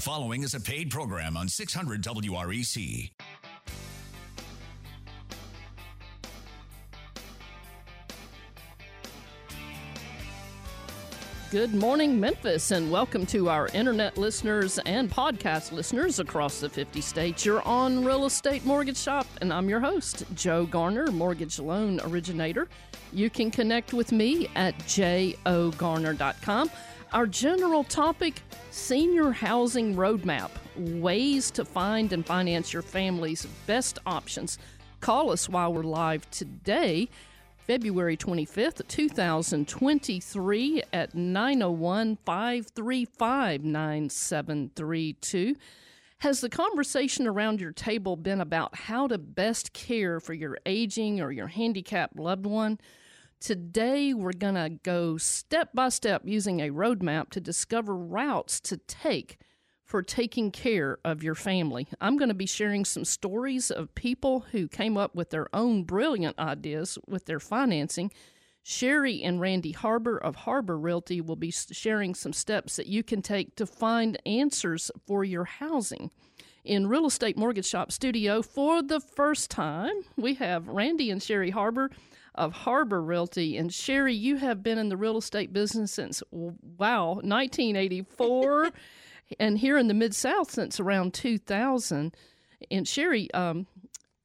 following is a paid program on 600 WREC. Good morning, Memphis, and welcome to our internet listeners and podcast listeners across the 50 states. You're on Real Estate Mortgage Shop, and I'm your host, Joe Garner, mortgage loan originator. You can connect with me at jogarner.com. Our general topic Senior Housing Roadmap Ways to Find and Finance Your Family's Best Options. Call us while we're live today February 25th, 2023 at 901 535 9732. Has the conversation around your table been about how to best care for your aging or your handicapped loved one? Today, we're going to go step by step using a roadmap to discover routes to take for taking care of your family. I'm going to be sharing some stories of people who came up with their own brilliant ideas with their financing. Sherry and Randy Harbur of Harbur Realty will be sharing some steps that you can take to find answers for your housing. In Real Estate Mortgage Shop Studio, for the first time, we have Randy and Sherry Harbur of Harbur Realty. And Sherry, you have been in the real estate business since, wow, 1984. and here in the Mid South since around 2000. And Sherry, um,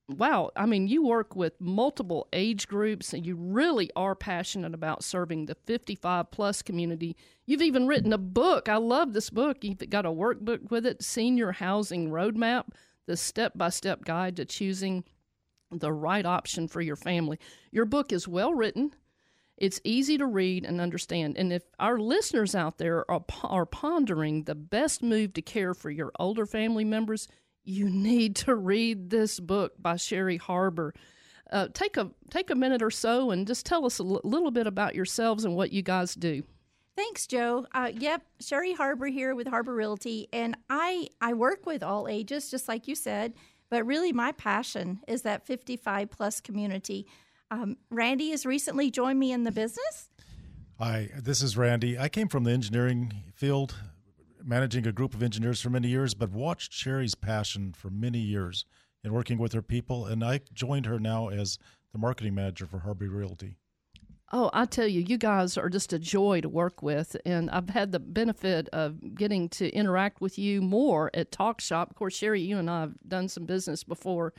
wow, I mean, you work with multiple age groups and you really are passionate about serving the 55 plus community. You've even written a book. I love this book. You've got a workbook with it Senior Housing Roadmap, the step by step guide to choosing the right option for your family. Your book is well written. It's easy to read and understand. And if our listeners out there are, are pondering the best move to care for your older family members, you need to read this book by Sherry Harbur. Uh, take a take a minute or so and just tell us a l- little bit about yourselves and what you guys do. Thanks, Joe. Uh, yep, Sherry Harbur here with Harbur Realty, and I I work with all ages, just like you said. But really, my passion is that 55 plus community. Um, Randy has recently joined me in the business. Hi, this is Randy. I came from the engineering field, managing a group of engineers for many years, but watched Sherry's passion for many years in working with her people, and I joined her now as the marketing manager for Harbur Realty. Oh, I tell you, you guys are just a joy to work with. And I've had the benefit of getting to interact with you more at Talk Shop. Of course, Sherry, you and I have done some business before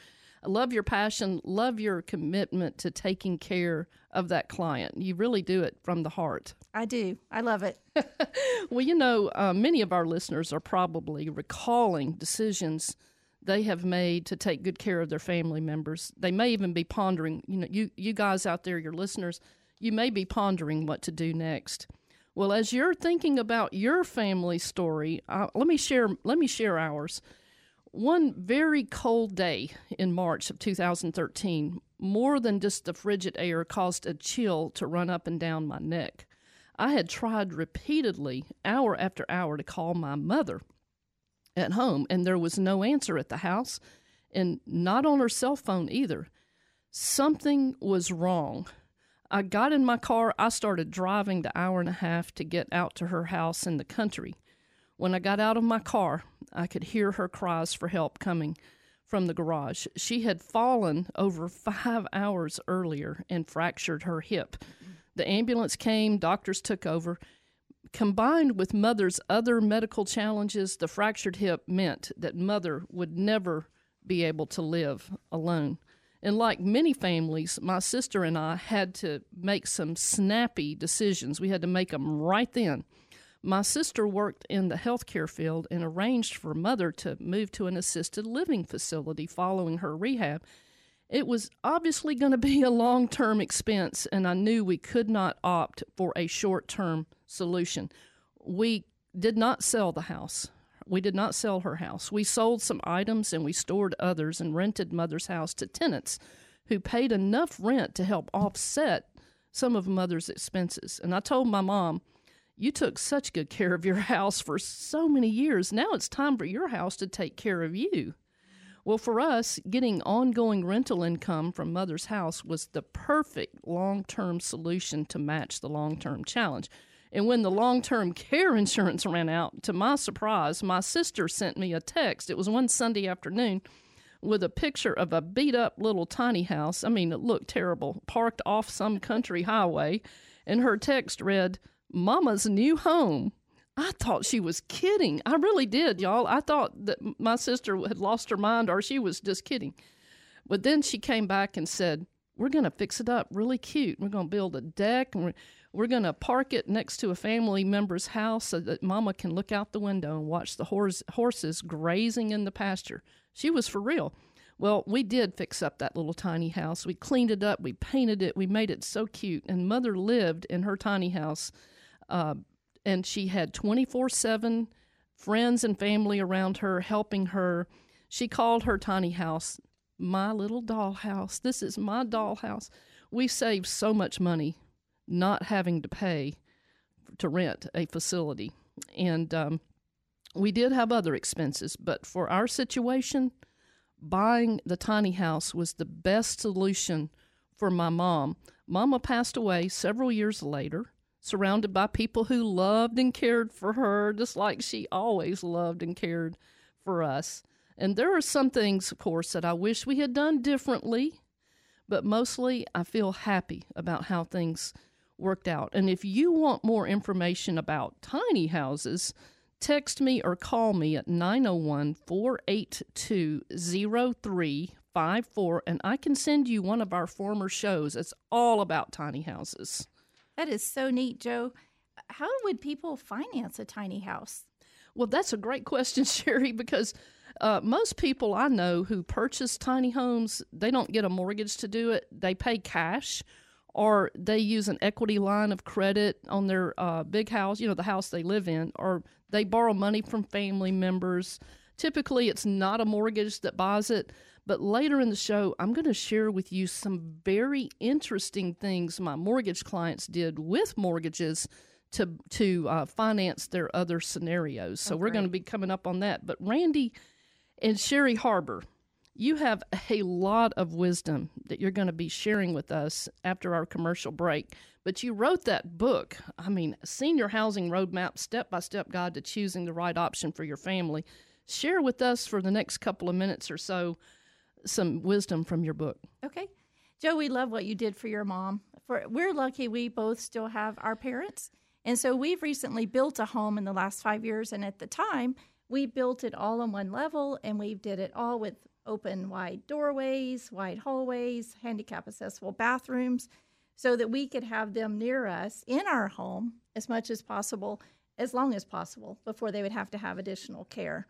I love your passion, love your commitment to taking care of that client. You really do it from the heart. I do. I love it. well, you know, uh, many of our listeners are probably recalling decisions they have made to take good care of their family members. They may even be pondering, you know, you, you guys out there, your listeners, you may be pondering what to do next. Well, as you're thinking about your family story, uh, let me share let me share ours. One very cold day in March of 2013, more than just the frigid air caused a chill to run up and down my neck. I had tried repeatedly, hour after hour, to call my mother at home, and there was no answer at the house, and not on her cell phone either. Something was wrong. I got in my car. I started driving the hour and a half to get out to her house in the country. When I got out of my car, I could hear her cries for help coming from the garage. She had fallen over five hours earlier and fractured her hip. The ambulance came, doctors took over. Combined with mother's other medical challenges, the fractured hip meant that mother would never be able to live alone. And like many families, my sister and I had to make some snappy decisions. We had to make them right then. My sister worked in the healthcare field and arranged for mother to move to an assisted living facility following her rehab. It was obviously going to be a long term expense, and I knew we could not opt for a short term solution. We did not sell the house. We did not sell her house. We sold some items and we stored others and rented mother's house to tenants who paid enough rent to help offset some of mother's expenses. And I told my mom, you took such good care of your house for so many years. Now it's time for your house to take care of you. Well, for us, getting ongoing rental income from mother's house was the perfect long term solution to match the long term challenge. And when the long term care insurance ran out, to my surprise, my sister sent me a text. It was one Sunday afternoon with a picture of a beat up little tiny house. I mean, it looked terrible, parked off some country highway. And her text read, Mama's new home. I thought she was kidding. I really did, y'all. I thought that my sister had lost her mind or she was just kidding. But then she came back and said, We're going to fix it up really cute. We're going to build a deck and we're, going to park it next to a family member's house so that mama can look out the window and watch the horse, horses grazing in the pasture. She was for real. Well, we did fix up that little tiny house. We cleaned it up, we painted it, we made it so cute. And mother lived in her tiny house. Uh, and she had 24 7 friends and family around her helping her. She called her tiny house my little dollhouse. This is my dollhouse. We saved so much money not having to pay to rent a facility. And um, we did have other expenses, but for our situation, buying the tiny house was the best solution for my mom. Mama passed away several years later, surrounded by people who loved and cared for her, just like she always loved and cared for us. And there are some things, of course, that I wish we had done differently, but mostly I feel happy about how things worked out. And if you want more information about tiny houses, text me or call me at 901 482 0354 and I can send you one of our former shows. It's all about tiny houses. That is so neat, Joe. How would people finance a tiny house? Well, that's a great question, Sherry, because uh, most people I know who purchase tiny homes, they don't get a mortgage to do it. They pay cash or they use an equity line of credit on their uh, big house, you know, the house they live in, or they borrow money from family members. Typically, it's not a mortgage that buys it, but later in the show, I'm going to share with you some very interesting things my mortgage clients did with mortgages to to uh, finance their other scenarios. So Oh, we're going to be coming up on that. But Randy and Sherry Harbur, you have a lot of wisdom that you're going to be sharing with us after our commercial break. But you wrote that book, I mean, Senior Housing Roadmap Step by Step Guide to Choosing the Right Option for Your Family. Share with us for the next couple of minutes or so some wisdom from your book. Okay. Joe, we love what you did for your mom. For we're lucky we both still have our parents. And so we've recently built a home in the last 5 years and at the time we built it all on one level and we did it all with open wide doorways, wide hallways, handicap accessible bathrooms so that we could have them near us in our home as much as possible as long as possible before they would have to have additional care.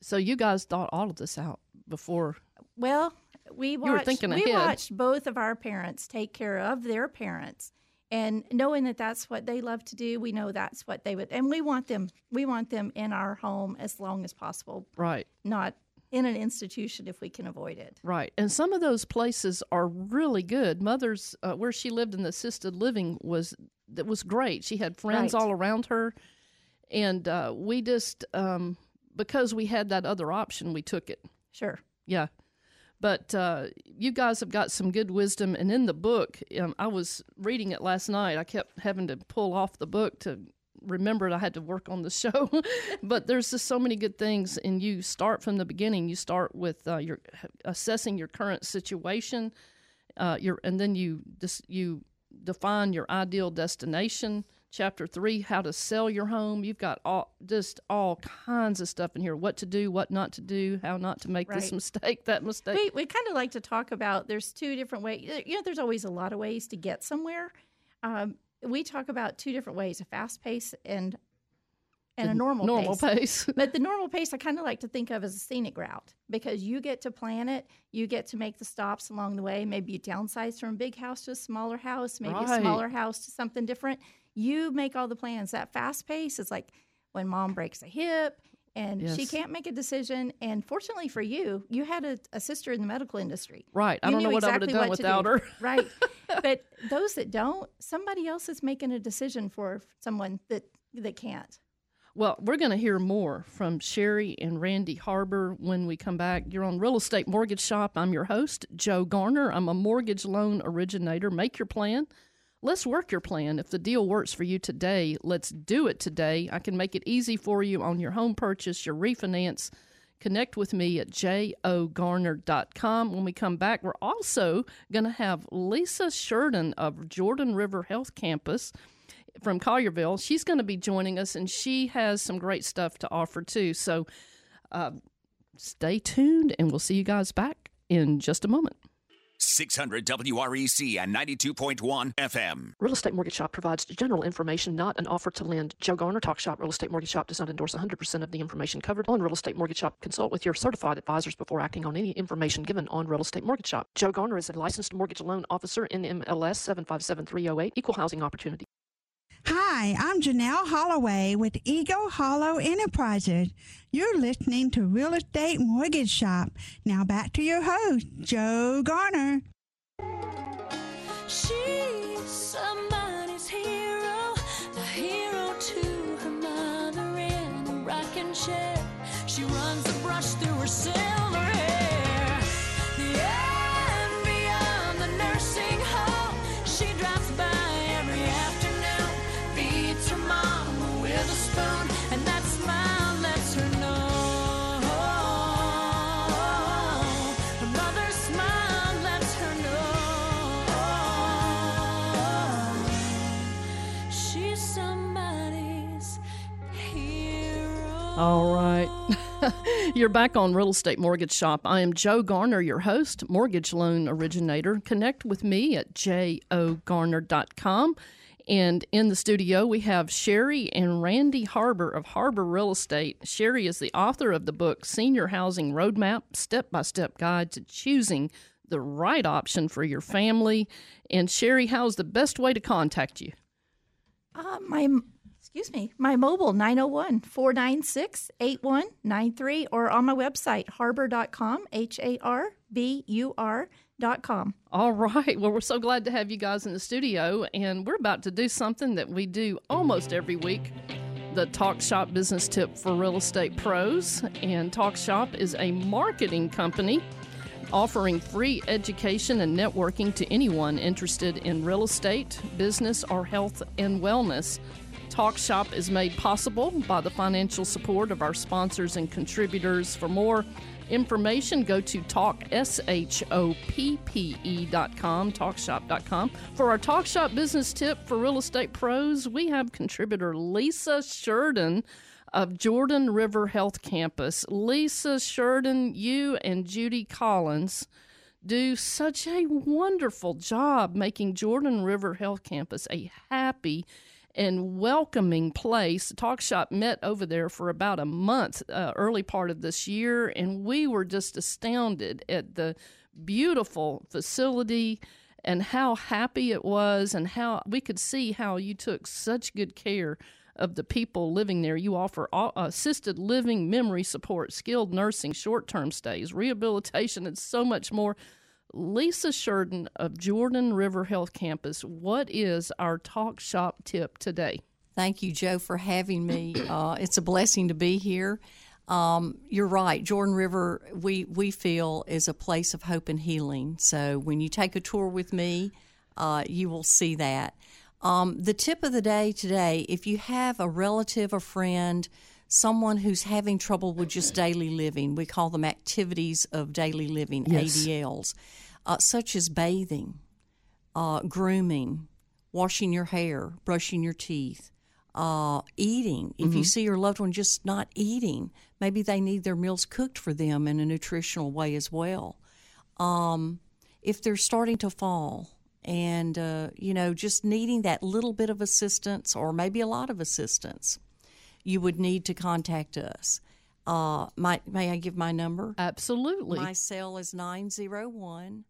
So you guys thought all of this out before. Well, we were watched, we watched both of our parents take care of their parents, and knowing that that's what they love to do, we know that's what they would, and we want them. We want them in our home as long as possible, Right. not in an institution if we can avoid it. Right. And some of those places are really good. Mother's uh, where she lived in the assisted living was that was great. She had friends Right. all around her and uh, we just um, because we had that other option, we took it. Sure. Yeah. But uh, you guys have got some good wisdom. And in the book, um, I was reading it last night. I kept having to pull off the book to remember I had to work on the show. but there's just so many good things. And you start from the beginning. You start with uh, your assessing your current situation, uh, your, and then you just you define your ideal destination. Chapter three, how to sell your home. You've got all just all kinds of stuff in here. What to do, what not to do, how not to make this mistake, that mistake. We we kind of like to talk about. There's two different ways. You know, there's always a lot of ways to get somewhere. Um, we talk about two different ways: a fast pace and and a normal normal pace. pace. But the normal pace, I kind of like to think of as a scenic route because you get to plan it. You get to make the stops along the way. Maybe you downsize from a big house to a smaller house, maybe Right. a smaller house to something different. You make all the plans. That fast pace is like when mom breaks a hip and she can't make a decision. And fortunately for you, you had a, a sister in the medical industry. right. I don't know what I would have exactly done without do. her. Right. but those that don't, somebody else is making a decision for someone that that can't. Well, we're going to hear more from Sherry and Randy Harbur when we come back. You're on Real Estate Mortgage Shop. I'm your host, Joe Garner. I'm a mortgage loan originator. Make your plan. Let's work your plan. If the deal works for you today, let's do it today. I can make it easy for you on your home purchase, your refinance. Connect with me at jogarner.com. When we come back, we're also going to have Lisa Sheridan of Jordan River Health Campus from Collierville. She's going to be joining us, and she has some great stuff to offer too. So uh, stay tuned, and we'll see you guys back in just a moment. 600 WREC and 92.1 FM. Real Estate Mortgage Shop provides general information, not an offer to lend. Joe Garner, Talk Shop Real Estate Mortgage Shop does not endorse 100% of the information covered on Real Estate Mortgage Shop. Consult with your certified advisors before acting on any information given on Real Estate Mortgage Shop. Joe Garner is a licensed mortgage loan officer in MLS 757308, Equal Housing Opportunity. Hi, I'm Janelle Holloway with Eagle Hollow Enterprises. You're listening to Real Estate Mortgage Shop. Now back to your host, Joe Garner. She's somebody's hero, a hero to her mother in a rocking chair. She runs a brush through her All right. You're back on Real Estate Mortgage Shop. I am Joe Garner, your host, mortgage loan originator. Connect with me at jogarner.com. And in the studio, we have Sherry and Randy Harbur of Harbur Real Estate. Sherry is the author of the book Senior Housing Roadmap Step by Step Guide to Choosing the Right Option for Your Family. And Sherry, how's the best way to contact you? Uh, my excuse me, my mobile 901-496-8193 or on my website harbur.com, H A R B U R.com. All right. Well, we're so glad to have you guys in the studio, and we're about to do something that we do almost every week the Talk Shop business tip for real estate pros. And Talk Shop is a marketing company offering free education and networking to anyone interested in real estate, business, or health and wellness. Talk Shop is made possible by the financial support of our sponsors and contributors. For more information, go to talkshoppe.com, talkshop.com. For our Talk Shop business tip for real estate pros, we have contributor Lisa Sheridan of Jordan River Health Campus. Lisa Sheridan, you and Judy Collins do such a wonderful job making Jordan River Health Campus a happy and welcoming place. Talk Shop met over there for about a month, uh, early part of this year, and we were just astounded at the beautiful facility and how happy it was, and how we could see how you took such good care of the people living there. You offer assisted living, memory support, skilled nursing, short term stays, rehabilitation, and so much more. Lisa Sheridan of Jordan River Health Campus, what is our talk shop tip today? Thank you, Joe, for having me. Uh, it's a blessing to be here. Um, you're right. Jordan River, we, we feel, is a place of hope and healing. So when you take a tour with me, uh, you will see that. Um, the tip of the day today if you have a relative, a friend, someone who's having trouble with just daily living, we call them activities of daily living, Yes. ADLs, uh, such as bathing, uh, grooming, washing your hair, brushing your teeth, uh, eating. If you see your loved one just not eating, maybe they need their meals cooked for them in a nutritional way as well. Um, if they're starting to fall and, uh, you know, just needing that little bit of assistance or maybe a lot of assistance, you would need to contact us. Uh, my, may I give my number? Absolutely. My cell is 901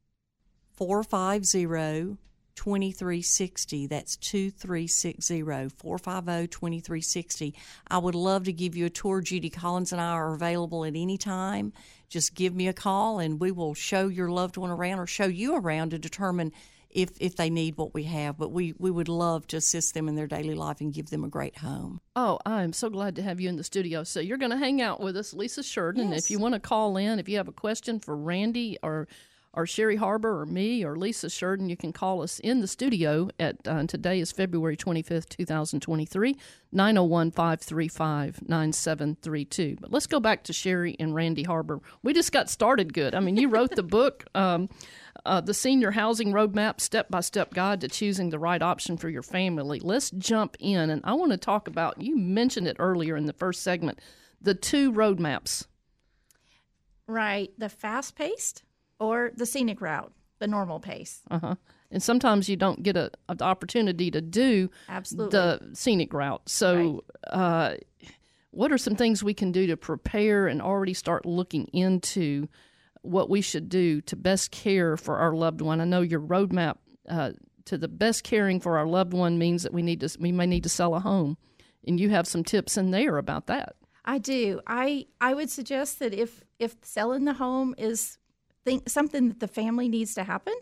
450 2360. That's 2360 450 2360. I would love to give you a tour. Judy Collins and I are available at any time. Just give me a call and we will show your loved one around or show you around to determine if, if they need what we have. But we, we would love to assist them in their daily life and give them a great home. Oh, I'm so glad to have you in the studio. So you're going to hang out with us, Lisa Sheridan. Yes. If you want to call in, if you have a question for Randy or or Sherry Harbur or me or Lisa Sheridan, you can call us in the studio at uh, today is February 25th, 2023, 901 535 9732. But let's go back to Sherry and Randy Harbur. We just got started good. I mean, you wrote the book. Um, uh, the Senior Housing Roadmap Step by Step Guide to Choosing the Right Option for Your Family. Let's jump in. And I want to talk about, you mentioned it earlier in the first segment, the two roadmaps. Right. The fast paced or the scenic route, the normal pace. Uh huh. And sometimes you don't get a, an opportunity to do Absolutely. the scenic route. So, uh, what are some things we can do to prepare and already start looking into what we should do to best care for our loved one? I know your roadmap uh, to the best caring for our loved one means that we need to we may need to sell a home, and you have some tips in there about that. I do. I I would suggest that if if selling the home is think something that the family needs to happen,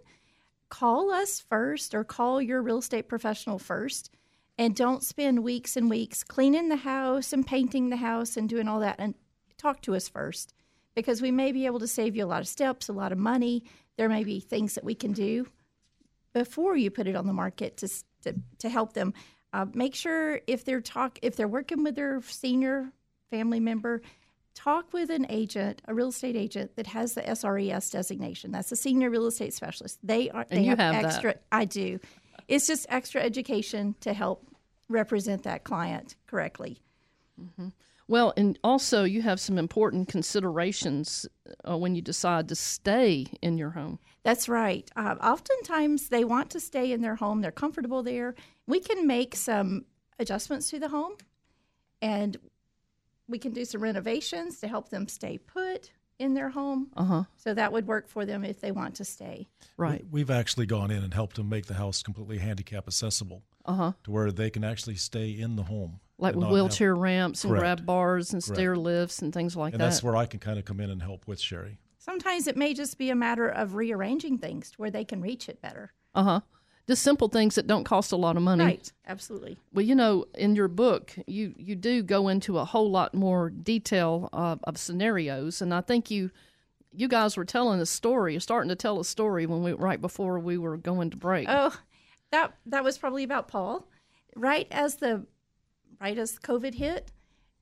call us first or call your real estate professional first and don't spend weeks and weeks cleaning the house and painting the house and doing all that and talk to us first because we may be able to save you a lot of steps, a lot of money. There may be things that we can do before you put it on the market to to, to help them. Uh, make sure if they're talk if they're working with their senior family member, talk with an agent, a real estate agent that has the SRES designation. That's a senior real estate specialist. They are they And you have, have that. extra. I do. It's just extra education to help represent that client correctly. Well, and also you have some important considerations uh, when you decide to stay in your home. That's right. Uh, oftentimes they want to stay in their home. They're comfortable there. We can make some adjustments to the home, and we can do some renovations to help them stay put in their home. Uh huh. So that would work for them if they want to stay. Right. We, have actually gone in and helped them make the house completely handicap accessible Uh huh. to where they can actually stay in the home. Like with not have- wheelchair ramps and Correct. grab bars and Correct. stair lifts and things like and that. And that's where I can kind of come in and help with Sherry. Sometimes it may just be a matter of rearranging things to where they can reach it better. Uh huh. Just simple things that don't cost a lot of money. Right. Absolutely. Well, you know, in your book, you you do go into a whole lot more detail of, of scenarios, and I think you you guys were telling a story, you're starting to tell a story when we right before we were going to break. Oh, that that was probably about Paul. Right as the right as COVID hit,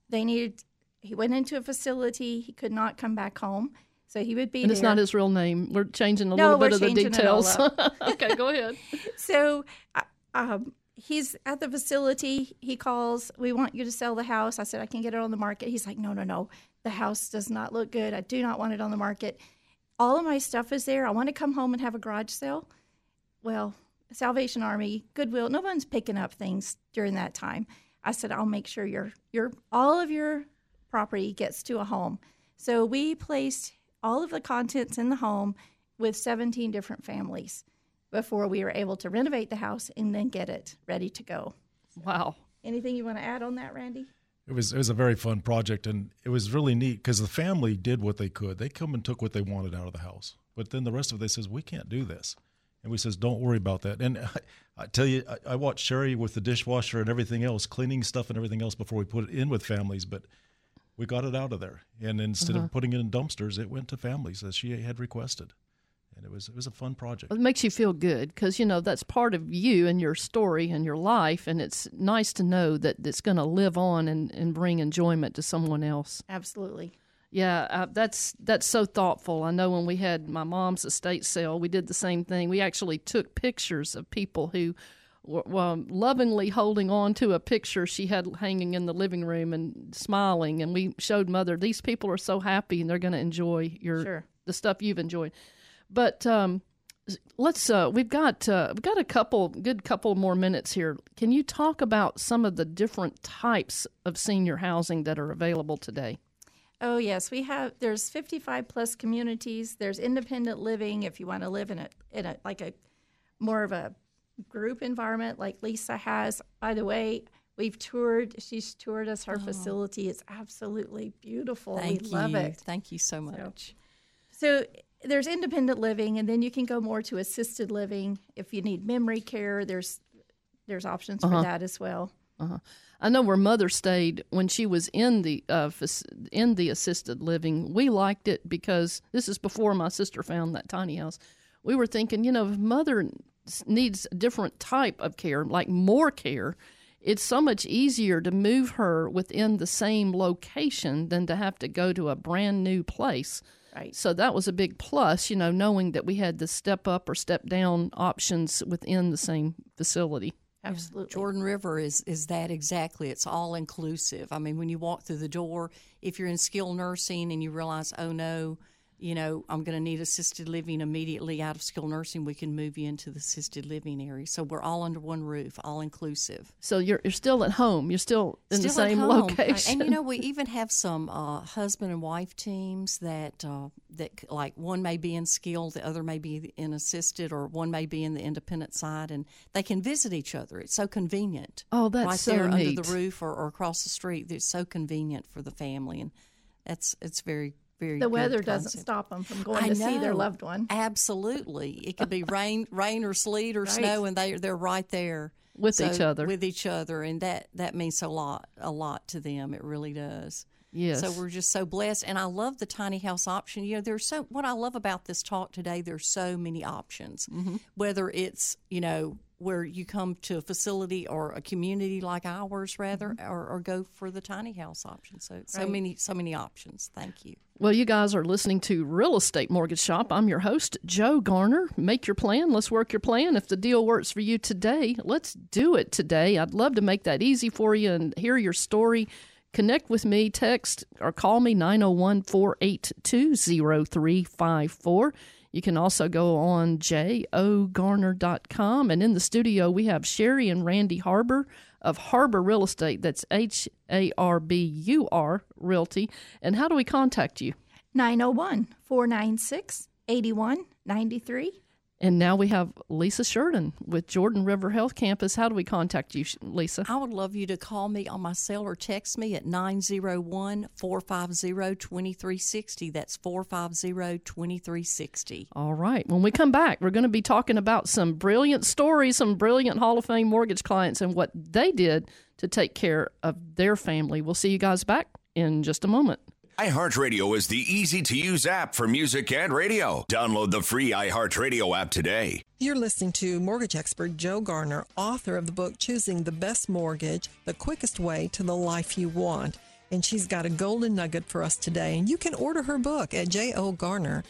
they needed he went into a facility, he could not come back home. So he would be and it's not his real name. We're changing a No, little bit of the changing it all details. okay, go ahead. So uh, um, he's at the facility. He calls, We want you to sell the house. I said, I can get it on the market. He's like, No, no, no. The house does not look good. I do not want it on the market. All of my stuff is there. I want to come home and have a garage sale. Well, Salvation Army, Goodwill, no one's picking up things during that time. I said, I'll make sure your your all of your property gets to a home. So we placed all of the contents in the home with 17 different families before we were able to renovate the house and then get it ready to go. Wow. Anything you want to add on that, Randy? It was it was a very fun project, and it was really neat because the family did what they could. They come and took what they wanted out of the house, but then the rest of it, they says we can't do this, and we says don't worry about that. And I, I tell you, I, I watched Sherry with the dishwasher and everything else, cleaning stuff and everything else before we put it in with families, but we got it out of there, and instead of uh-huh. putting it in dumpsters, it went to families as she had requested, and it was it was a fun project. It makes you feel good because you know that's part of you and your story and your life, and it's nice to know that it's going to live on and, and bring enjoyment to someone else. Absolutely. Yeah, uh, that's that's so thoughtful. I know when we had my mom's estate sale, we did the same thing. We actually took pictures of people who were, lovingly holding on to a picture she had hanging in the living room and smiling, and we showed mother these people are so happy and they're going to enjoy your Sure. the stuff you've enjoyed. But um, let's uh, we've got uh, we've got a couple good couple more minutes here. Can you talk about some of the different types of senior housing that are available today? Oh yes, we have. There's 55 plus communities. There's independent living if you want to live in a in a like a more of a group environment like Lisa has. By the way, we've toured. She's toured us her oh. facility. It's absolutely beautiful. Thank we you. love it. Thank you so much. So there's independent living, and then you can go more to assisted living if you need memory care. There's there's options for uh-huh. that as well. I know where mother stayed when she was in the uh, in the assisted living. We liked it because this is before my sister found that tiny house. We were thinking, you know, if mother needs a different type of care, like more care, it's so much easier to move her within the same location than to have to go to a brand new place. Right. So that was a big plus, you know, knowing that we had the step up or step down options within the same facility. Absolutely. Jordan River is is that exactly. It's all inclusive. I mean, when you walk through the door, if you're in skilled nursing and you realize, oh no, you know, I'm going to need assisted living immediately out of skilled nursing, we can move you into the assisted living area. So we're all under one roof, all inclusive. So you're you're still at home. You're still in the Still at same location. And you know, we even have some uh, husband and wife teams that uh, that like one may be in skilled, the other may be in assisted, or one may be in the independent side, and they can visit each other. It's so convenient. Oh, that's right so there under the roof or, or across the street. It's so convenient for the family, and that's it's very very. the good weather doesn't concept. stop them from going I to see their loved one. Absolutely, it could be rain, rain or sleet or snow, and they they're right there With each other. With each other, and that that means a lot, a lot to them. It really does. Yes. So we're just so blessed, and I love the tiny house option. You know, there's so what I love about this talk today. There's so many options. Mm-hmm. Whether it's you know where you come to a facility or a community like ours, rather, Mm-hmm. or, or go for the tiny house option. So so many so many options. Thank you. Well, you guys are listening to Real Estate Mortgage Shop. I'm your host, Joe Garner. Make your plan. Let's work your plan. If the deal works for you today, let's do it today. I'd love to make that easy for you and hear your story. Connect with me, text or call me 901 482 0354. You can also go on jogarner.com. And in the studio, we have Sherry and Randy Harbur of Harbur Real Estate. That's H A R B U R Realty. And how do we contact you? 901 496 8193. And now we have Lisa Sheridan with Jordan River Health Campus. How do we contact you, Lisa? I would love you to call me on my cell or text me at 901 450 2360. That's 450 2360. All right. When we come back, we're going to be talking about some brilliant stories, some brilliant Hall of Fame mortgage clients, and what they did to take care of their family. We'll see you guys back in just a moment. iHeartRadio is the easy to use app for music and radio. Download the free iHeartRadio app today. You're listening to mortgage expert Joe Garner, author of the book Choosing the Best Mortgage The Quickest Way to the Life You Want. And she's got a golden nugget for us today. And you can order her book at jogarner.com.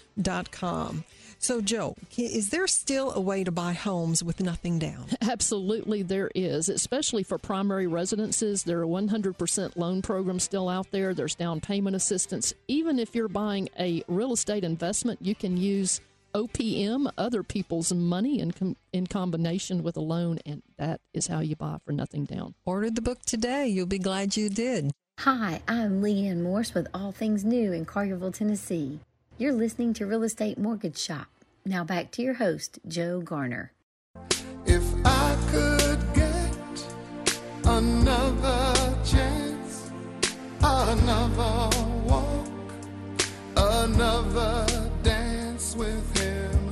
So, Joe, is there still a way to buy homes with nothing down? Absolutely, there is, especially for primary residences. There are 100% loan programs still out there. There's down payment assistance. Even if you're buying a real estate investment, you can use OPM, other people's money, in, com- in combination with a loan, and that is how you buy for nothing down. Order the book today. You'll be glad you did. Hi, I'm Leanne Morse with All Things New in Collierville, Tennessee. You're listening to Real Estate Mortgage Shop. Now back to your host, Joe Garner. If I could get another chance, another walk, another dance with him,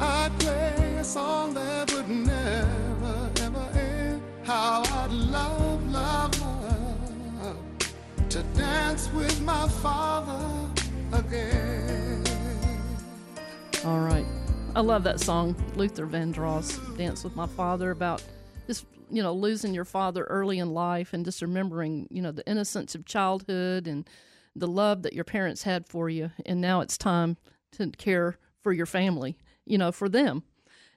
I'd play a song that would never, ever end. How I'd love, love, love to dance with my father again. All right. I love that song, Luther Vandross, Dance with My Father, about just, you know, losing your father early in life and just remembering, you know, the innocence of childhood and the love that your parents had for you. And now it's time to care for your family, you know, for them.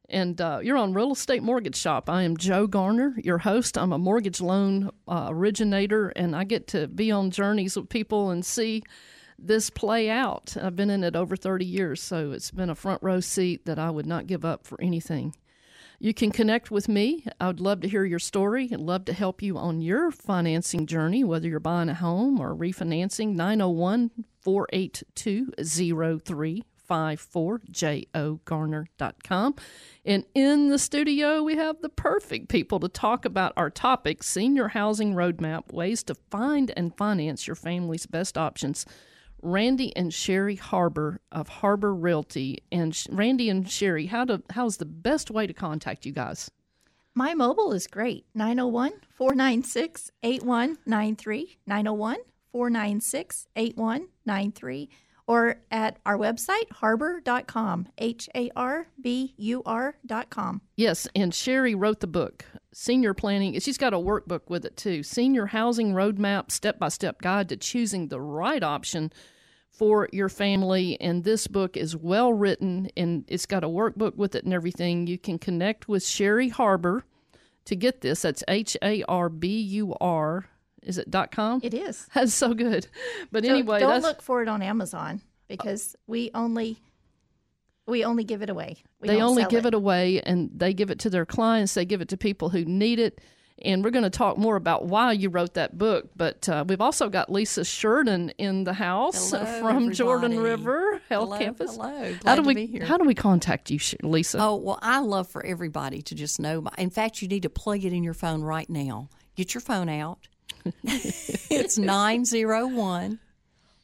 And uh, you're on Real Estate Mortgage Shop. I am Joe Garner, your host. I'm a mortgage loan uh, originator, and I get to be on journeys with people and see this play out. I've been in it over 30 years, so it's been a front row seat that I would not give up for anything. You can connect with me. I would love to hear your story. I'd love to help you on your financing journey, whether you're buying a home or refinancing. 901 482 0354, jogarner.com. And in the studio, we have the perfect people to talk about our topic Senior Housing Roadmap Ways to Find and Finance Your Family's Best Options. Randy and Sherry Harbur of Harbur Realty. And Sh- Randy and Sherry, how to how's the best way to contact you guys? My mobile is great 901 496 8193. 901 496 8193. Or at our website, harbur.com. H A R B U R.com. Yes, and Sherry wrote the book, Senior Planning. She's got a workbook with it too Senior Housing Roadmap Step by Step Guide to Choosing the Right Option for Your Family. And this book is well written and it's got a workbook with it and everything. You can connect with Sherry Harbur to get this. That's H A R B U R. Is it dot com? It is. That's so good. But So anyway, don't look for it on Amazon because we only we only give it away. We they only give it. away and they give it to their clients they give it to people who need it and we're going to talk more about why you wrote that book but uh, we've also got lisa sheridan in the house Hello, from jordan. River Health Hello, Campus. hello. How do we how do we contact you, Lisa? Oh, well, I love for everybody to just know. My, in fact, you need to plug it in your phone right now. Get your phone out. it's 901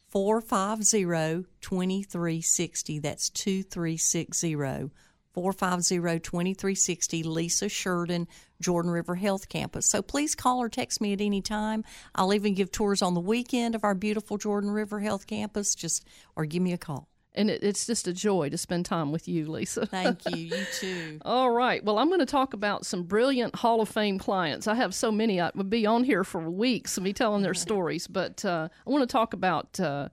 450 2360. That's 2360. 450 2360. Lisa Sheridan, Jordan River Health Campus. So please call or text me at any time. I'll even give tours on the weekend of our beautiful Jordan River Health Campus. Just or give me a call. and it, it's just a joy to spend time with you, Lisa. Thank you. You too. All right. Well, I'm going to talk about some brilliant Hall of Fame clients. I have so many. I would be on here for weeks and be telling their stories. But uh, I want to talk about uh,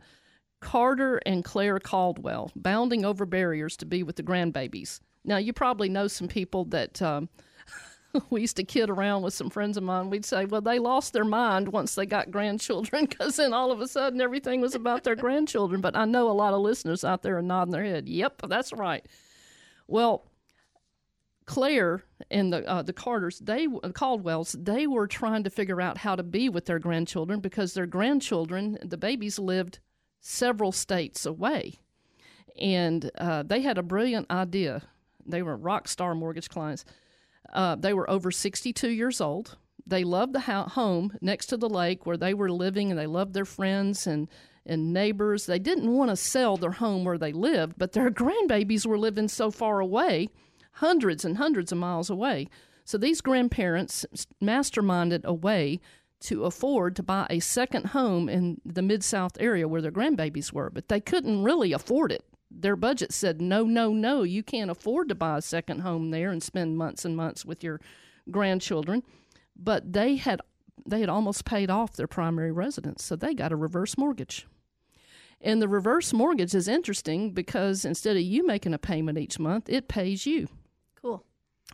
Carter and Claire Caldwell bounding over barriers to be with the grandbabies. Now, you probably know some people that. Um, we used to kid around with some friends of mine. We'd say, well, they lost their mind once they got grandchildren because then all of a sudden everything was about their grandchildren. But I know a lot of listeners out there are nodding their head. Yep, that's right. Well, Claire and the uh, the Carters, they uh, Caldwells, they were trying to figure out how to be with their grandchildren because their grandchildren, the babies, lived several states away, and uh, they had a brilliant idea. They were rock star mortgage clients. Uh, they were over 62 years old. They loved the ho- home next to the lake where they were living, and they loved their friends and and neighbors. They didn't want to sell their home where they lived, but their grandbabies were living so far away, hundreds and hundreds of miles away. So these grandparents masterminded a way to afford to buy a second home in the Mid South area where their grandbabies were, but they couldn't really afford it. Their budget said, no, no, no, you can't afford to buy a second home there and spend months and months with your grandchildren. But they had they had almost paid off their primary residence, so they got a reverse mortgage. And the reverse mortgage is interesting because instead of you making a payment each month, it pays you.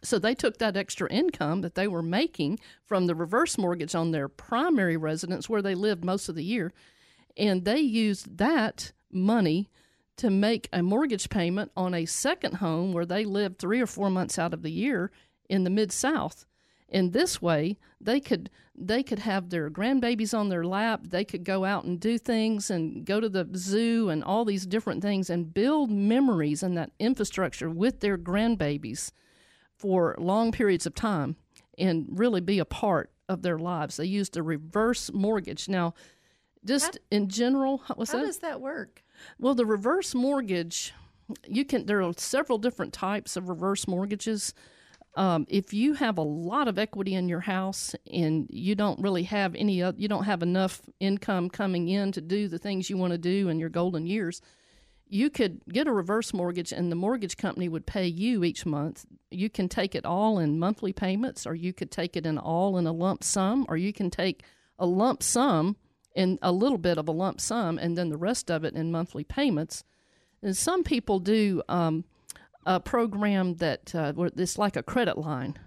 So they took that extra income that they were making from the reverse mortgage on their primary residence where they lived most of the year, and they used that money to make a mortgage payment on a second home where they lived three or four months out of the year in the mid South. In this way, they could they could have their grandbabies on their lap. They could go out and do things and go to the zoo and all these different things and build memories and that infrastructure with their grandbabies for long periods of time and really be a part of their lives. They used a reverse mortgage. Now, just in general, what's How that? does that work? Well, the reverse mortgage, you can. There are several different types of reverse mortgages. Um, if you have a lot of equity in your house and you don't really have any, you don't have enough income coming in to do the things you want to do in your golden years, you could get a reverse mortgage and the mortgage company would pay you each month. You can take it all in monthly payments, or you could take it in all in a lump sum, or you can take a lump sum and a little bit of a lump sum and then the rest of it in monthly payments. And some people do um, a program that uh, it's like a credit line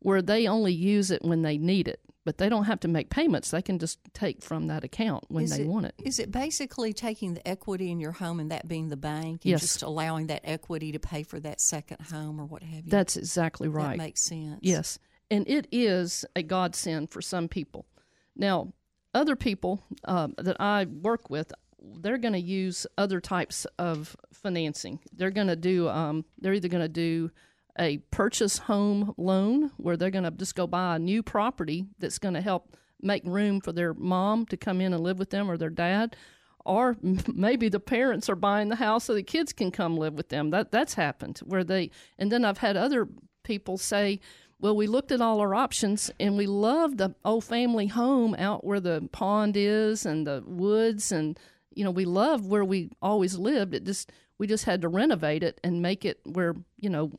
where they only use it when they need it, but they don't have to make payments. They can just take from that account when is they it, want it. Is it basically taking the equity in your home and that being the bank and Yes. just allowing that equity to pay for that second home or what have you? That's exactly right. That makes sense. Yes. And it is a godsend for some people. Now, other people um, that I work with, they're going to use other types of financing. They're going to do, um, they're either going to do a purchase home loan where they're going to just go buy a new property that's going to help make room for their mom to come in and live with them or their dad. Or maybe the parents are buying the house so the kids can come live with them. That that's happened where they. And then I've had other people say, Well, we looked at all our options and we loved the old family home out where the pond is and the woods and you know, we love where we always lived. It just we just had to renovate it and make it where, you know,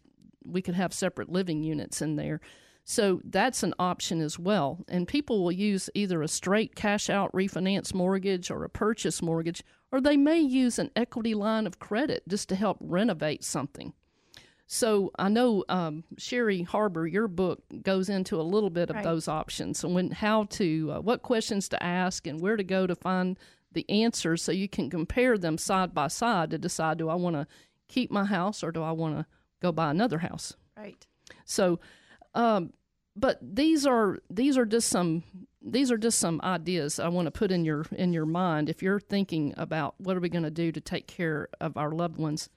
we could have separate living units in there. So that's an option as well. And people will use either a straight cash out refinance mortgage or a purchase mortgage, or they may use an equity line of credit just to help renovate something. So I know um, Sherry Harbur, your book goes into a little bit of Right. those options and when how to uh, what questions to ask and where to go to find the answers so you can compare them side by side to decide do I want to keep my house or do I want to go buy another house. Right. So, um, but these are these are just some these are just some ideas I want to put in your in your mind if you're thinking about what are we going to do to take care of our loved ones.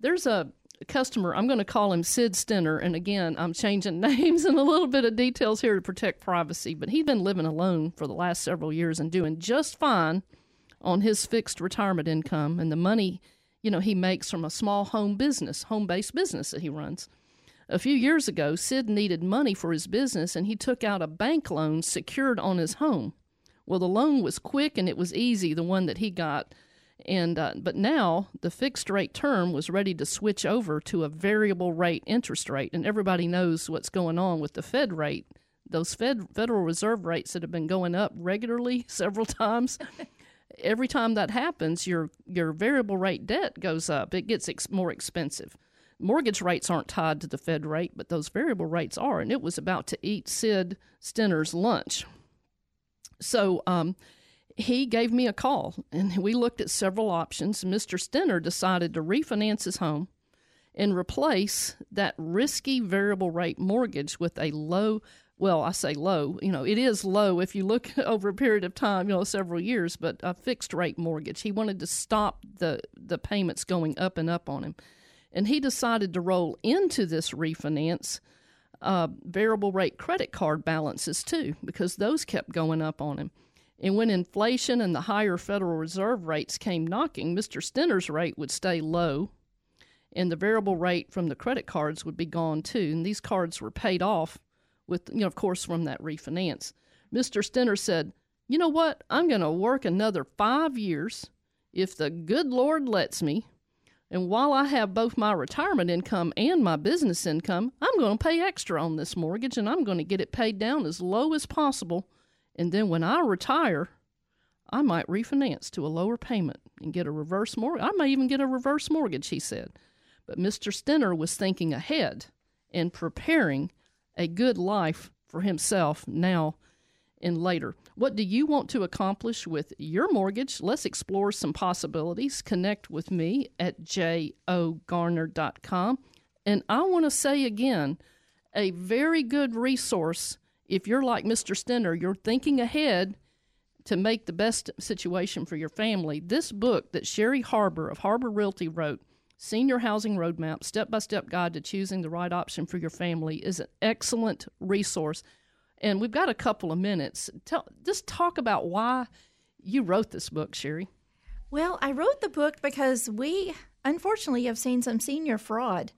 There's a customer I'm going to call him Sid Stinner, and again I'm changing names and a little bit of details here to protect privacy. But he's been living alone for the last several years and doing just fine on his fixed retirement income and the money you know he makes from a small home business, home based business that he runs. A few years ago, Sid needed money for his business and he took out a bank loan secured on his home. Well, the loan was quick and it was easy, the one that he got. And uh, but now the fixed rate term was ready to switch over to a variable rate interest rate, and everybody knows what's going on with the Fed rate. Those Fed Federal Reserve rates that have been going up regularly several times. Every time that happens, your your variable rate debt goes up. It gets ex- more expensive. Mortgage rates aren't tied to the Fed rate, but those variable rates are, and it was about to eat Sid Stinner's lunch. So um, he gave me a call, and we looked at several options. Mr. Stinner decided to refinance his home and replace that risky variable rate mortgage with a low well i say low you know it is low if you look over a period of time you know several years but a fixed rate mortgage he wanted to stop the the payments going up and up on him and he decided to roll into this refinance uh, variable rate credit card balances too because those kept going up on him and when inflation and the higher federal reserve rates came knocking mr stinner's rate would stay low and the variable rate from the credit cards would be gone too. And these cards were paid off with, you know, of course, from that refinance. Mr. Stinner said, You know what? I'm going to work another five years if the good Lord lets me. And while I have both my retirement income and my business income, I'm going to pay extra on this mortgage and I'm going to get it paid down as low as possible. And then when I retire, I might refinance to a lower payment and get a reverse mortgage. I may even get a reverse mortgage, he said. But Mr. Stinner was thinking ahead and preparing a good life for himself now and later. What do you want to accomplish with your mortgage? Let's explore some possibilities. Connect with me at jogarner.com. And I want to say again, a very good resource if you're like Mr. Stinner, you're thinking ahead to make the best situation for your family. This book that Sherry Harbur of Harbur Realty wrote, Senior Housing Roadmap Step by Step Guide to Choosing the Right Option for Your Family, is an excellent resource. And we've got a couple of minutes. Tell, just talk about why you wrote this book, Sherry. Well, I wrote the book because we unfortunately have seen some senior fraud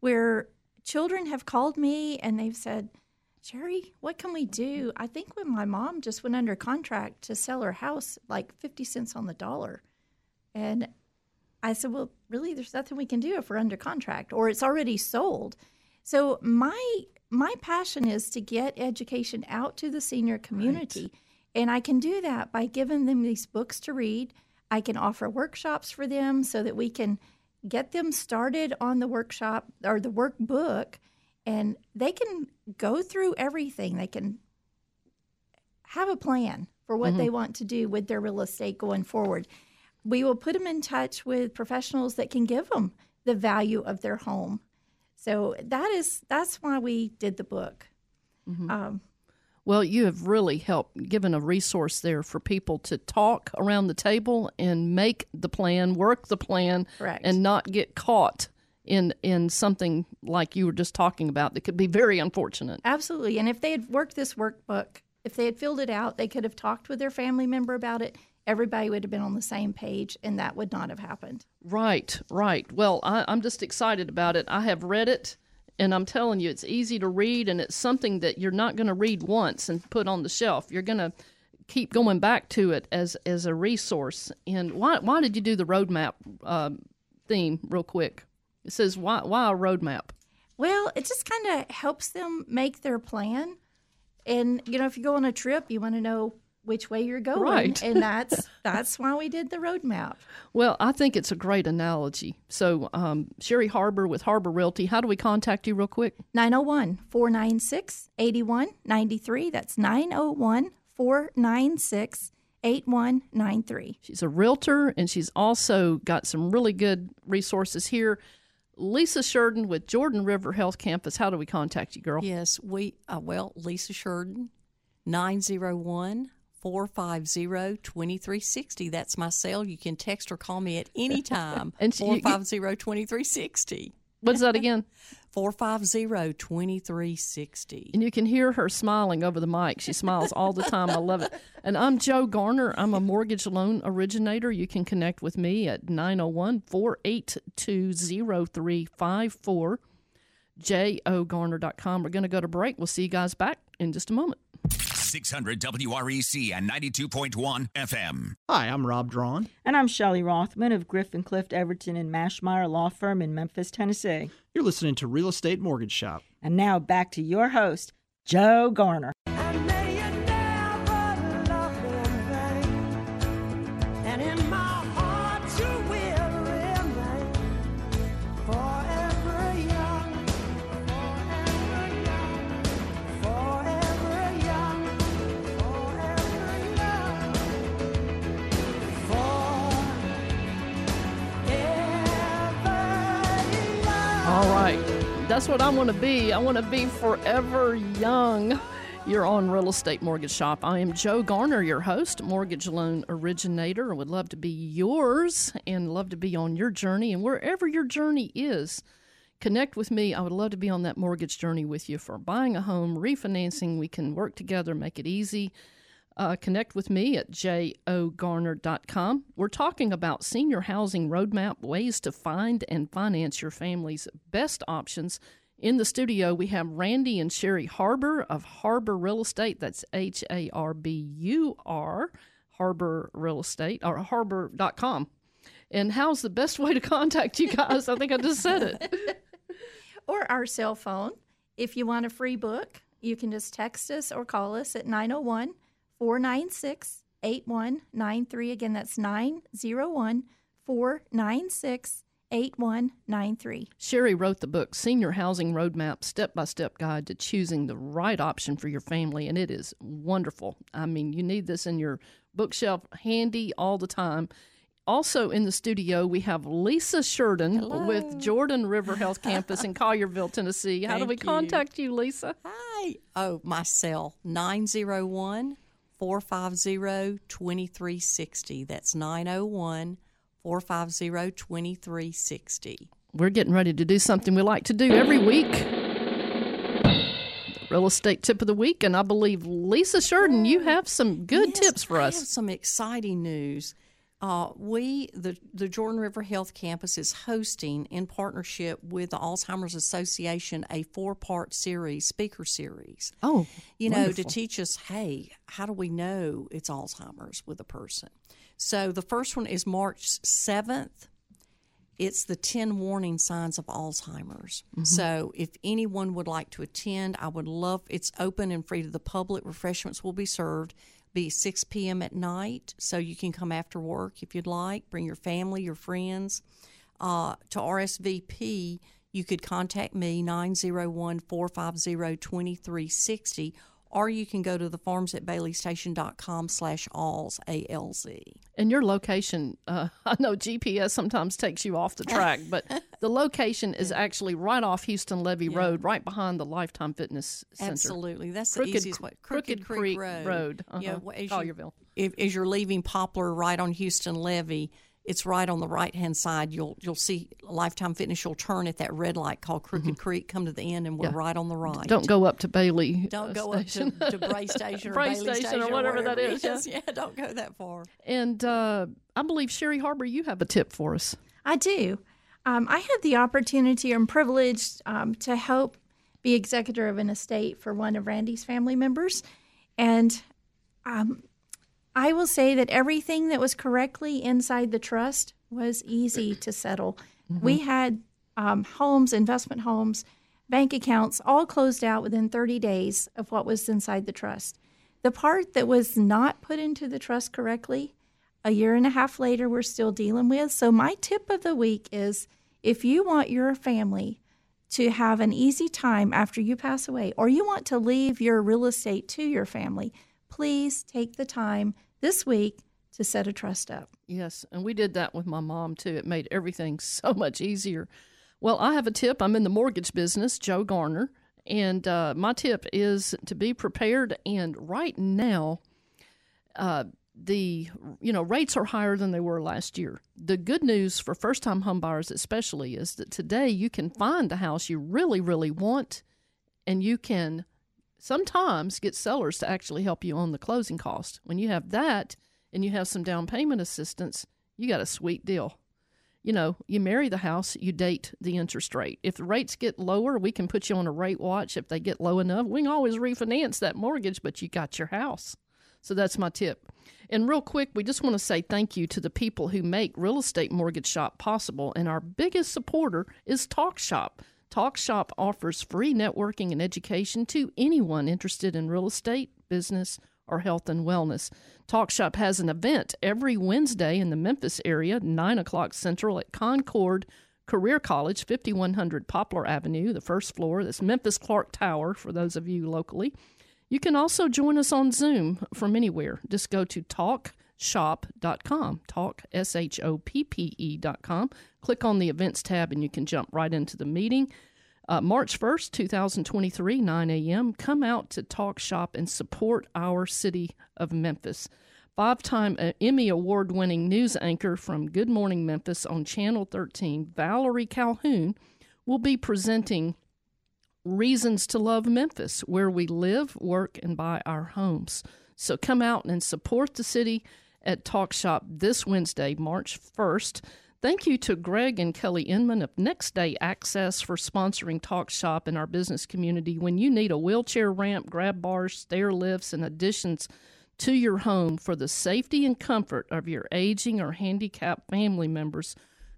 where children have called me and they've said, Sherry, what can we do? I think when my mom just went under contract to sell her house like 50 cents on the dollar. And I said, Well, really, there's nothing we can do if we're under contract or it's already sold. So my my passion is to get education out to the senior community. And I can do that by giving them these books to read. I can offer workshops for them so that we can get them started on the workshop or the workbook and they can go through everything. They can have a plan for what mm-hmm. they want to do with their real estate going forward. We will put them in touch with professionals that can give them the value of their home. So that is that's why we did the book. Um, Well, you have really helped given a resource there for people to talk around the table and make the plan, work the plan, Correct. and not get caught in in something like you were just talking about that could be very unfortunate. Absolutely. And if they had worked this workbook, if they had filled it out, they could have talked with their family member about it. Everybody would have been on the same page, and that would not have happened. Right, right. Well, I, I'm just excited about it. I have read it, And I'm telling you, it's easy to read, and it's something that you're not going to read once and put on the shelf. You're going to keep going back to it as as a resource. And why why did you do the roadmap um, theme real quick? It says why why a roadmap? Well, it just kind of helps them make their plan. And you know, if you go on a trip, you want to know which way you're going, Right. and that's that's why we did the roadmap. Well, I think it's a great analogy. So, um, Sherry Harbur with Harbur Realty, how do we contact you real quick? 901 496 8193. That's 901 496 8193. She's a realtor and she's also got some really good resources here. Lisa Sheridan with Jordan River Health Campus. How do we contact you, girl? Yes, we, uh, well, Lisa Sheridan, 901 450 2360. That's my cell. You can text or call me at any time. And she- you- 450 2360. What's that again? 450 2360. And you can hear her smiling over the mic. She smiles all the time. I love it. And I'm Joe Garner. I'm a mortgage loan originator. You can connect with me at 901 482 0354, jogarner.com. We're going to go to break. We'll see you guys back in just a moment. 600 WREC and 92.1 FM. Hi, I'm Rob Drawn. And I'm Shelley Rothman of Griffin Clift Everton and Maschmeyer Law Firm in Memphis, Tennessee. You're listening to Real Estate Mortgage Shop. And now back to your host, Joe Garner. That's what I want to be. I want to be forever young. You're on Real Estate Mortgage Shop. I am Joe Garner, your host, mortgage loan originator. I would love to be yours and love to be on your journey. And wherever your journey is, connect with me. I would love to be on that mortgage journey with you for buying a home, refinancing. We can work together, make it easy. Uh, connect with me at jogarner.com. We're talking about senior housing roadmap, ways to find and finance your family's best options. In the studio, we have Randy and Sherry Harbur of Harbur Real Estate. That's H A R B U R, Harbur Real Estate, or harbur.com. And how's the best way to contact you guys? I think I just said it. Or our cell phone. If you want a free book, you can just text us or call us at 901 496 8193. Again, that's 901 496 8193. Sherry wrote the book Senior Housing Roadmap Step by Step Guide to Choosing the Right Option for Your Family, and it is wonderful. I mean, you need this in your bookshelf handy all the time. Also in the studio, we have Lisa Sheridan with Jordan River Health Campus in Collierville, Tennessee. How do we you. contact you, Lisa? Hi. Oh, my cell, 901 450 2360. That's 901 450 2360. We're getting ready to do something we like to do every week. The real estate tip of the week, and I believe Lisa Sheridan, you oh, have some good Yes, tips for us. have some exciting news. Uh, we, the, the Jordan River Health Campus, is hosting in partnership with the Alzheimer's Association a four part series, speaker series. Oh, you know, to teach us, hey, how do we know it's Alzheimer's with a person? So the first one is March 7th. It's the 10 warning signs of Alzheimer's. Mm-hmm. So if anyone would like to attend, I would love it's open and free to the public. Refreshments will be served. Be 6 p.m. at night, so you can come after work if you'd like. Bring your family, your friends. Uh, to RSVP, you could contact me 901 450 2360 or you can go to the farms at baileystation.com slash alls a-l-z And your location, uh, I know GPS sometimes takes you off the track, but the location is actually right off Houston Levee Road, right behind the Lifetime Fitness Center. Absolutely, that's Crooked, the easiest way. Crooked, Creek, Road, Yeah, uh-huh, well, as you- Collierville. if, as you're leaving Poplar, right on Houston Levee, it's right on the right hand side. You'll you'll see Lifetime Fitness. You'll turn at that red light called Crooked Creek. Come to the end, and we're Mm-hmm. Yeah. right on the right. Don't go up to Bailey. Don't uh, go up to, to Bray Station or Bray Bailey Station or whatever that it is, yeah. Yeah, don't go that far. And uh, I believe Sherry Harbur, you have a tip for us. I do. Um, I had the opportunity and privilege um, to help be executor of an estate for one of Randy's family members. And um, I will say that everything that was correctly inside the trust was easy to settle. We had um, homes, investment homes, bank accounts all closed out within 30 days of what was inside the trust. The part that was not put into the trust correctly, a year and a half later, we're still dealing with. So, my tip of the week is if you want your family to have an easy time after you pass away, or you want to leave your real estate to your family, please take the time this week to set a trust up. Yes, and we did that with my mom too. It made everything so much easier. Well, I have a tip. I'm in the mortgage business, Joe Garner, and uh, my tip is to be prepared. And right now, uh, the you know rates are higher than they were last year. The good news for first time homebuyers, especially, is that today you can find the house you really, really want, and you can sometimes get sellers to actually help you on the closing cost. When you have that and you have some down payment assistance, you got a sweet deal. You know, you marry the house, you date the interest rate. If the rates get lower, we can put you on a rate watch. If they get low enough, we can always refinance that mortgage, but you got your house. So that's my tip. And real quick, we just want to say thank you to the people who make Real Estate Mortgage Shop possible. And our biggest supporter is Talk Shop. Talk Shop offers free networking and education to anyone interested in real estate, business, or health and wellness. Talk Shop has an event every Wednesday in the Memphis area, 9 o'clock Central at Concorde Career College, 5100 Poplar Avenue, the first floor. That's Memphis Clark Tower for those of you locally. You can also join us on Zoom from anywhere. Just go to talkshoppe.com, talk, S H O P P E.com. Click on the events tab and you can jump right into the meeting. Uh, March 1st, 2023, 9 a.m. Come out to Talk Shop and support our city of Memphis. Five time Emmy Award winning news anchor from Good Morning Memphis on Channel 13, Valerie Calhoun, will be presenting Reasons to Love Memphis, where we live, work, and buy our homes. So come out and support the city at Talk Shop this Wednesday, March 1st. Thank you to Greg and Kelly Inman of Next Day Access for sponsoring Talk Shop in our business community. When you need a wheelchair ramp, grab bars, stair lifts, and additions to your home for the safety and comfort of your aging or handicapped family members,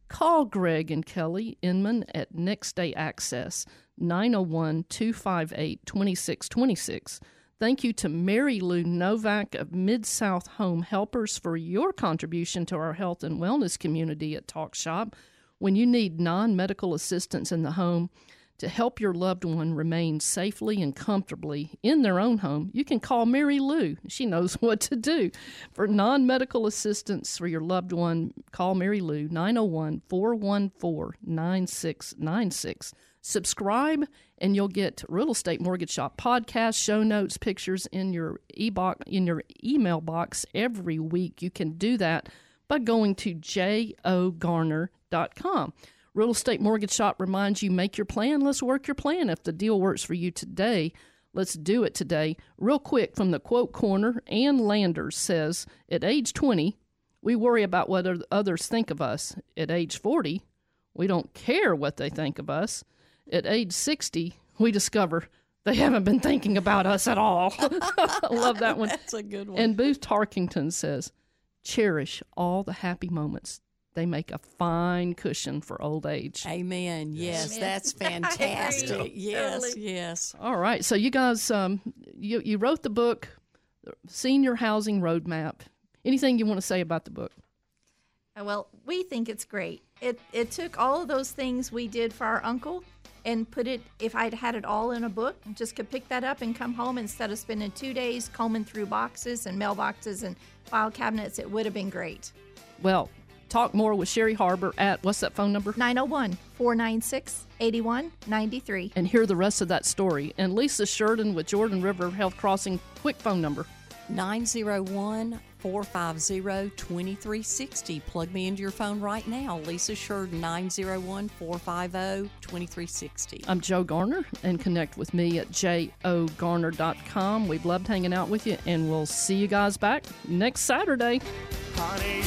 call Greg and Kelly Inman at Next Day Access, 901 258 2626. Thank you to Mary Lou Novak of Mid South Home Helpers for your contribution to our health and wellness community at Talk Shop. When you need non medical assistance in the home to help your loved one remain safely and comfortably in their own home, you can call Mary Lou. She knows what to do. For non medical assistance for your loved one, call Mary Lou 901 414 9696 subscribe and you'll get real estate mortgage shop podcast show notes pictures in your e-box in your email box every week. You can do that by going to jogarner.com real estate mortgage shop reminds you make your plan let's work your plan. If the deal works for you today let's do it today. Real quick from the quote corner ann landers says at age 20 we worry about what others think of us. At age 40 we don't care what they think of us at age 60, we discover they haven't been thinking about us at all. I love that one. That's a good one. And Booth Tarkington says, cherish all the happy moments. They make a fine cushion for old age. Amen. Yes, that's fantastic. yes, Totally. yes. All right. So you guys, um, you you wrote the book, Senior Housing Roadmap. Anything you want to say about the book? Uh, Well, we think it's great. It it took all of those things we did for our uncle and put it. If I'd had it all in a book, just could pick that up and come home instead of spending two days combing through boxes and mailboxes and file cabinets. It would have been great. Well, talk more with Sherry Harbur at what's that phone number? 901 496 8193. And hear the rest of that story. And Lisa Sheridan with Jordan River Health Crossing, quick phone number. 901 450 2360. Plug me into your phone right now. Lisa Sheridan, 901 450 2360. I'm Joe Garner, and connect with me at jogarner.com. We've loved hanging out with you, and we'll see you guys back next Saturday. Honey,